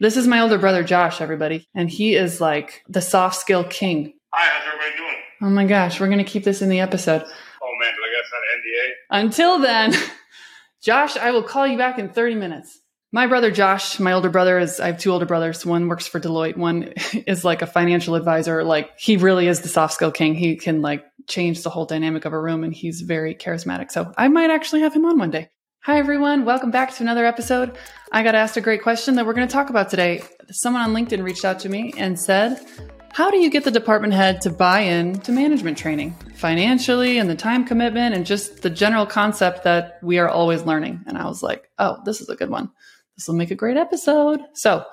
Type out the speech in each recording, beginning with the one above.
This is my older brother, Josh, everybody. And he is like the soft skill king. Hi, how's everybody doing? Oh my gosh, we're going to keep this in the episode. Oh man, did I get that NDA? Until then, Josh, I will call you back in 30 minutes. My brother Josh, my older brother is I have two older brothers. One works for Deloitte, one is like a financial advisor. Like he really is the soft skill king. He can like change the whole dynamic of a room and he's very charismatic. So I might actually have him on one day. Hi everyone, welcome back to another episode. I got asked a great question that we're going to talk about today. Someone on LinkedIn reached out to me and said, how do you get the department head to buy in to management training financially and the time commitment and just the general concept that we are always learning? And I was like, oh, this is a good one this will make a great episode. So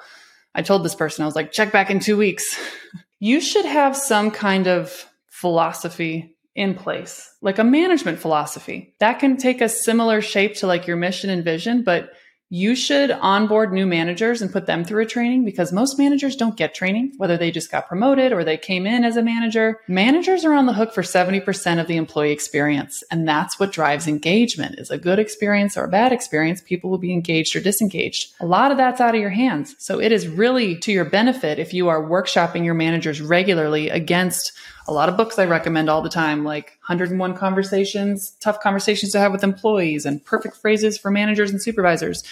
I told this person, I was like, check back in two weeks. you should have some kind of philosophy in place, like a management philosophy that can take a similar shape to like your mission and vision, but you should onboard new managers and put them through a training because most managers don't get training, whether they just got promoted or they came in as a manager. Managers are on the hook for 70% of the employee experience. And that's what drives engagement is a good experience or a bad experience. People will be engaged or disengaged. A lot of that's out of your hands. So it is really to your benefit if you are workshopping your managers regularly against a lot of books I recommend all the time, like 101 Conversations, Tough Conversations to Have with Employees, and Perfect Phrases for Managers and Supervisors.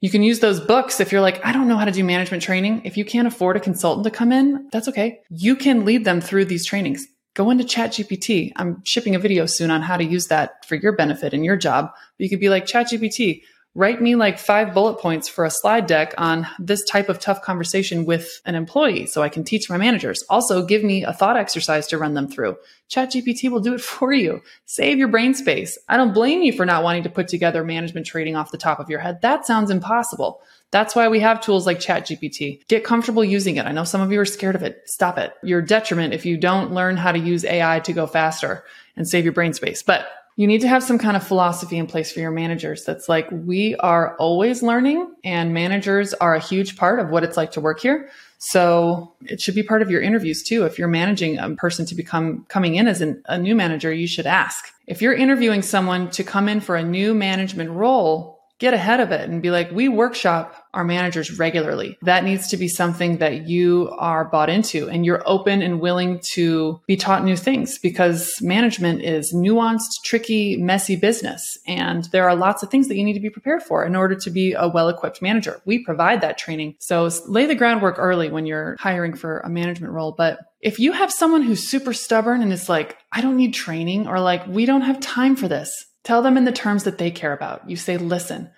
You can use those books if you're like, I don't know how to do management training. If you can't afford a consultant to come in, that's okay. You can lead them through these trainings. Go into ChatGPT. I'm shipping a video soon on how to use that for your benefit and your job. But you could be like, ChatGPT, write me like five bullet points for a slide deck on this type of tough conversation with an employee so I can teach my managers. Also, give me a thought exercise to run them through. ChatGPT will do it for you. Save your brain space. I don't blame you for not wanting to put together management training off the top of your head. That sounds impossible. That's why we have tools like ChatGPT. Get comfortable using it. I know some of you are scared of it. Stop it. You're detriment if you don't learn how to use AI to go faster and save your brain space. But you need to have some kind of philosophy in place for your managers that's like, we are always learning and managers are a huge part of what it's like to work here. So it should be part of your interviews too. If you're managing a person to become coming in as an, a new manager, you should ask. If you're interviewing someone to come in for a new management role, get ahead of it and be like, we workshop our managers regularly. That needs to be something that you are bought into and you're open and willing to be taught new things because management is nuanced, tricky, messy business. And there are lots of things that you need to be prepared for in order to be a well equipped manager. We provide that training. So lay the groundwork early when you're hiring for a management role. But if you have someone who's super stubborn and is like, I don't need training or like, we don't have time for this, Tell them in the terms that they care about. You say, listen,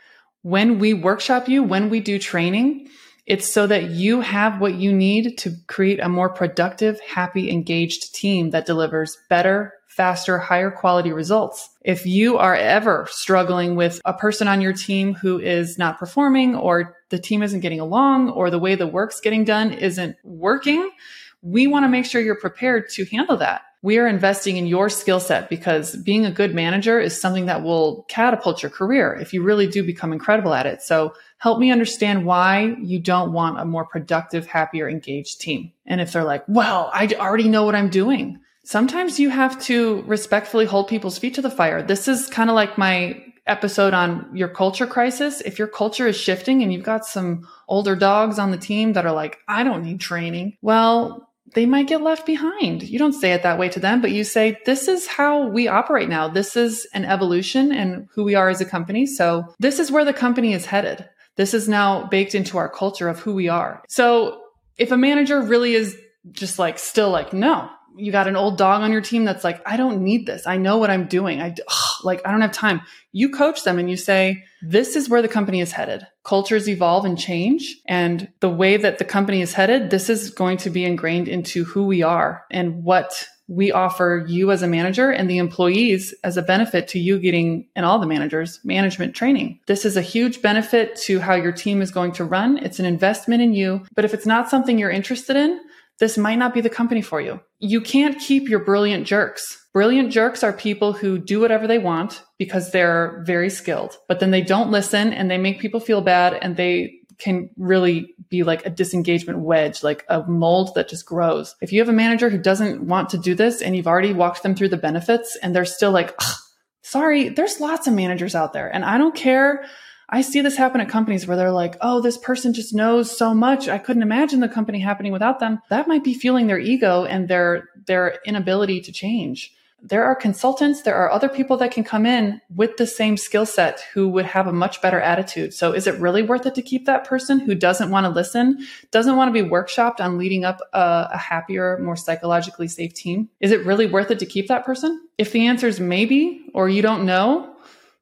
when we workshop you, when we do training, it's so that you have what you need to create a more productive, happy, engaged team that delivers better, faster, higher quality results. If you are ever struggling with a person on your team who is not performing or the team isn't getting along or the way the work's getting done isn't working, we want to make sure you're prepared to handle that we are investing in your skill set because being a good manager is something that will catapult your career if you really do become incredible at it. So help me understand why you don't want a more productive, happier, engaged team. And if they're like, well, I already know what I'm doing. Sometimes you have to respectfully hold people's feet to the fire. This is kind of like my episode on your culture crisis. If your culture is shifting and you've got some older dogs on the team that are like, I don't need training. Well, they might get left behind. You don't say it that way to them, but you say, this is how we operate now. This is an evolution and who we are as a company. So this is where the company is headed. This is now baked into our culture of who we are. So if a manager really is just like still like, no, you got an old dog on your team that's like, I don't need this. I know what I'm doing. I ugh, like, I don't have time. You coach them and you say, this is where the company is headed. Cultures evolve and change. And the way that the company is headed, this is going to be ingrained into who we are and what we offer you as a manager and the employees as a benefit to you getting and all the managers management training. This is a huge benefit to how your team is going to run. It's an investment in you. But if it's not something you're interested in, this might not be the company for you. You can't keep your brilliant jerks. Brilliant jerks are people who do whatever they want because they're very skilled, but then they don't listen and they make people feel bad and they can really be like a disengagement wedge, like a mold that just grows. If you have a manager who doesn't want to do this and you've already walked them through the benefits and they're still like, sorry, there's lots of managers out there and I don't care I see this happen at companies where they're like, oh, this person just knows so much. I couldn't imagine the company happening without them. That might be fueling their ego and their, their inability to change there are consultants, there are other people that can come in with the same skill set who would have a much better attitude. So is it really worth it to keep that person who doesn't want to listen, doesn't want to be workshopped on leading up a, a happier, more psychologically safe team? Is it really worth it to keep that person? If the answer is maybe, or you don't know,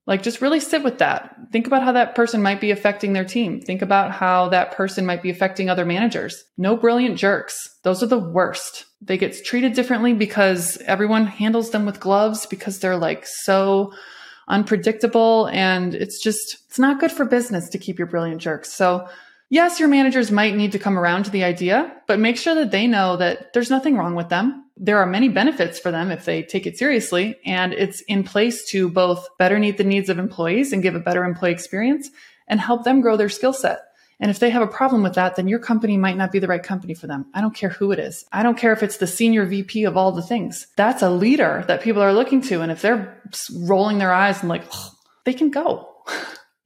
like just really sit with that. Think about how that person might be affecting their team. Think about how that person might be affecting other managers. No brilliant jerks. Those are the worst. They get treated differently because everyone handles them with gloves because they're like so unpredictable and it's just it's not good for business to keep your brilliant jerks. So yes, your managers might need to come around to the idea, but make sure that they know that there's nothing wrong with them there are many benefits for them if they take it seriously. And it's in place to both better meet the needs of employees and give a better employee experience and help them grow their skill set. And if they have a problem with that, then your company might not be the right company for them. I don't care who it is. I don't care if it's the senior VP of all the things. That's a leader that people are looking to. And if they're rolling their eyes and like, they can go.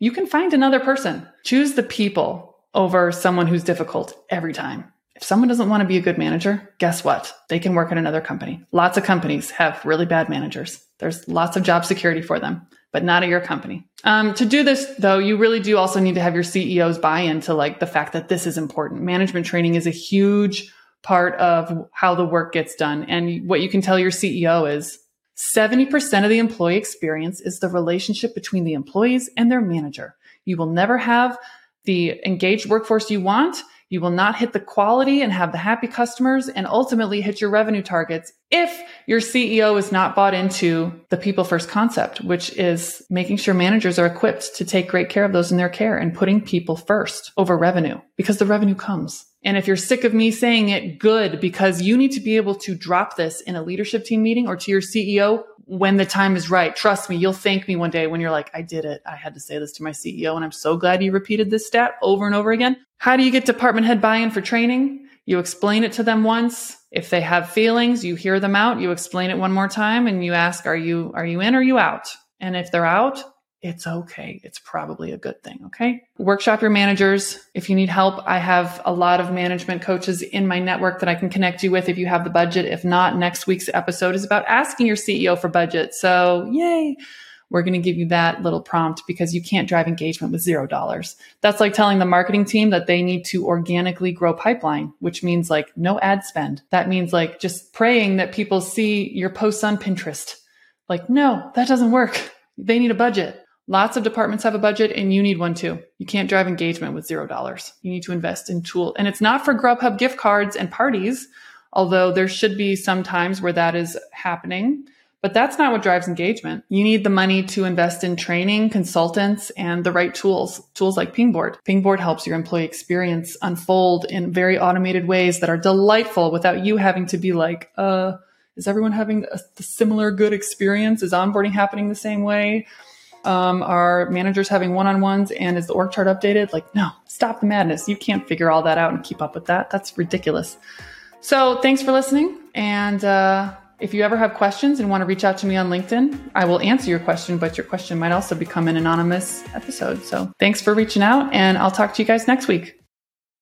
You can find another person. Choose the people over someone who's difficult every time. If someone doesn't want to be a good manager, guess what? They can work at another company. Lots of companies have really bad managers. There's lots of job security for them, but not at your company. Um, to do this, though, you really do also need to have your CEOs buy into like the fact that this is important. Management training is a huge part of how the work gets done. And what you can tell your CEO is 70% of the employee experience is the relationship between the employees and their manager. You will never have the engaged workforce you want you will not hit the quality and have the happy customers and ultimately hit your revenue targets if your CEO is not bought into the people first concept, which is making sure managers are equipped to take great care of those in their care and putting people first over revenue because the revenue comes. And if you're sick of me saying it, good, because you need to be able to drop this in a leadership team meeting or to your CEO when the time is right. Trust me, you'll thank me one day when you're like, I did it. I had to say this to my CEO. And I'm so glad you repeated this stat over and over again. How do you get department head buy in for training? You explain it to them once. If they have feelings, you hear them out. You explain it one more time and you ask, are you, are you in or are you out? And if they're out, it's okay. It's probably a good thing. Okay. Workshop your managers. If you need help, I have a lot of management coaches in my network that I can connect you with if you have the budget. If not, next week's episode is about asking your CEO for budget. So yay. We're going to give you that little prompt because you can't drive engagement with zero dollars. That's like telling the marketing team that they need to organically grow pipeline, which means like no ad spend. That means like just praying that people see your posts on Pinterest. Like, no, that doesn't work. They need a budget. Lots of departments have a budget and you need one too. You can't drive engagement with zero dollars. You need to invest in tool. And it's not for Grubhub gift cards and parties, although there should be some times where that is happening. But that's not what drives engagement. You need the money to invest in training, consultants, and the right tools, tools like Pingboard. Pingboard helps your employee experience unfold in very automated ways that are delightful without you having to be like, uh, is everyone having a, a similar good experience? Is onboarding happening the same way? Um, are managers having one on ones and is the org chart updated? Like, no, stop the madness. You can't figure all that out and keep up with that. That's ridiculous. So, thanks for listening. And uh, if you ever have questions and want to reach out to me on LinkedIn, I will answer your question, but your question might also become an anonymous episode. So, thanks for reaching out, and I'll talk to you guys next week.